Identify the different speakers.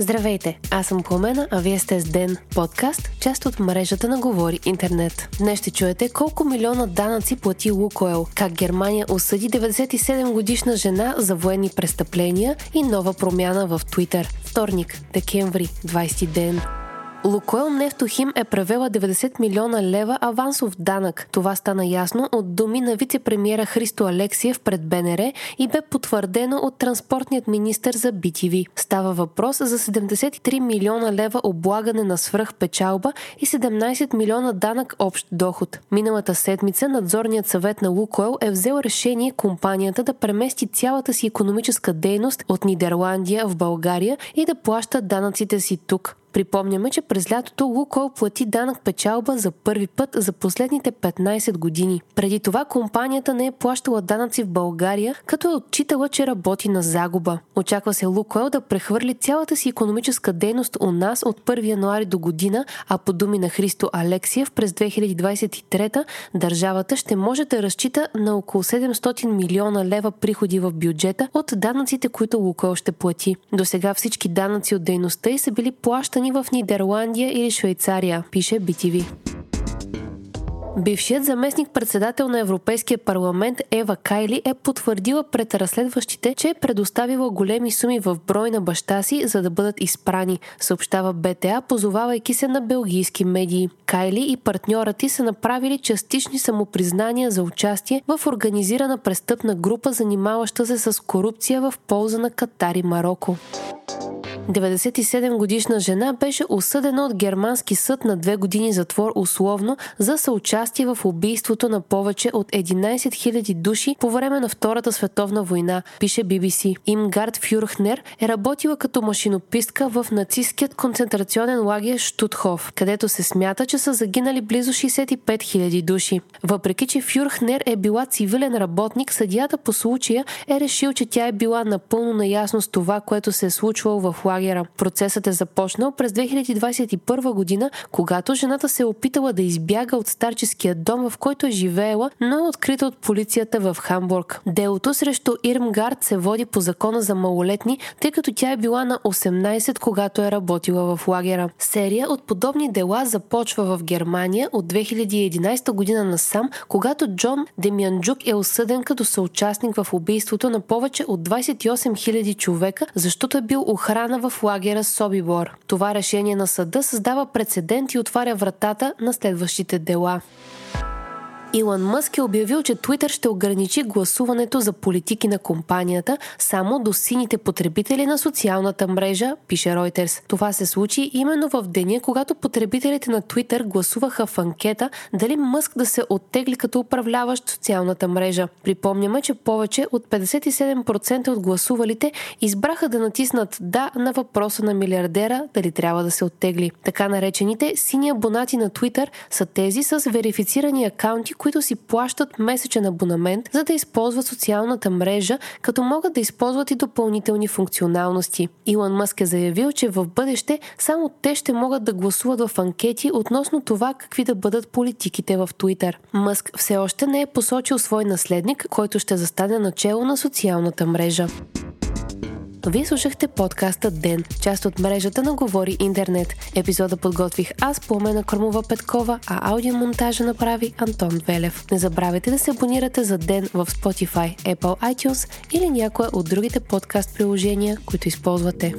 Speaker 1: Здравейте, аз съм Пламена, а вие сте с Ден, подкаст, част от мрежата на Говори Интернет. Днес ще чуете колко милиона данъци плати Лукоел, как Германия осъди 97 годишна жена за военни престъпления и нова промяна в Твитър. Вторник, декември, 20 ден. Лукойл Нефтохим е превела 90 милиона лева авансов данък. Това стана ясно от думи на вице-премьера Христо Алексиев пред БНР и бе потвърдено от транспортният министр за BTV. Става въпрос за 73 милиона лева облагане на свръхпечалба и 17 милиона данък общ доход. Миналата седмица надзорният съвет на Лукойл е взел решение компанията да премести цялата си економическа дейност от Нидерландия в България и да плаща данъците си тук. Припомняме, че през лятото Лукол плати данък печалба за първи път за последните 15 години. Преди това компанията не е плащала данъци в България, като е отчитала, че работи на загуба. Очаква се Лукойл да прехвърли цялата си економическа дейност у нас от 1 януари до година, а по думи на Христо Алексиев през 2023 държавата ще може да разчита на около 700 милиона лева приходи в бюджета от данъците, които Лукойл ще плати. До сега всички данъци от дейността и са били плащани плащани в Нидерландия или Швейцария, пише BTV. Бившият заместник-председател на Европейския парламент Ева Кайли е потвърдила пред разследващите, че е предоставила големи суми в брой на баща си, за да бъдат изпрани, съобщава БТА, позовавайки се на белгийски медии. Кайли и партньорът ти са направили частични самопризнания за участие в организирана престъпна група, занимаваща се с корупция в полза на Катар и Марокко. 97 годишна жена беше осъдена от германски съд на две години затвор условно за съучастие в убийството на повече от 11 000 души по време на Втората световна война, пише BBC. Имгард Фюрхнер е работила като машинопистка в нацистският концентрационен лагер Штутхов, където се смята, че са загинали близо 65 000 души. Въпреки, че Фюрхнер е била цивилен работник, съдията по случая е решил, че тя е била напълно наясно с това, което се е случвало в лагера. Процесът е започнал през 2021 година, когато жената се е опитала да избяга от старческия дом, в който е живеела, но е открита от полицията в Хамбург. Делото срещу Ирмгард се води по закона за малолетни, тъй като тя е била на 18, когато е работила в лагера. Серия от подобни дела започва в Германия от 2011 година насам, когато Джон Демянджук е осъден като съучастник в убийството на повече от 28 000 човека, защото е бил охрана в лагера Собибор. Това решение на съда създава прецедент и отваря вратата на следващите дела. Илон Мъск е обявил, че Twitter ще ограничи гласуването за политики на компанията само до сините потребители на социалната мрежа, пише Reuters. Това се случи именно в деня, когато потребителите на Twitter гласуваха в анкета дали Мъск да се оттегли като управляващ социалната мрежа. Припомняме, че повече от 57% от гласувалите избраха да натиснат да на въпроса на милиардера дали трябва да се оттегли. Така наречените сини абонати на Twitter са тези с верифицирани акаунти, които си плащат месечен абонамент, за да използват социалната мрежа, като могат да използват и допълнителни функционалности. Илон Мъск е заявил, че в бъдеще само те ще могат да гласуват в анкети относно това какви да бъдат политиките в Twitter. Мъск все още не е посочил свой наследник, който ще застане начало на социалната мрежа. Вие слушахте подкаста Ден, част от мрежата на Говори Интернет. Епизода подготвих аз, Пламена Кормова Петкова, а аудиомонтажа направи Антон Велев. Не забравяйте да се абонирате за Ден в Spotify, Apple iTunes или някоя от другите подкаст приложения, които използвате.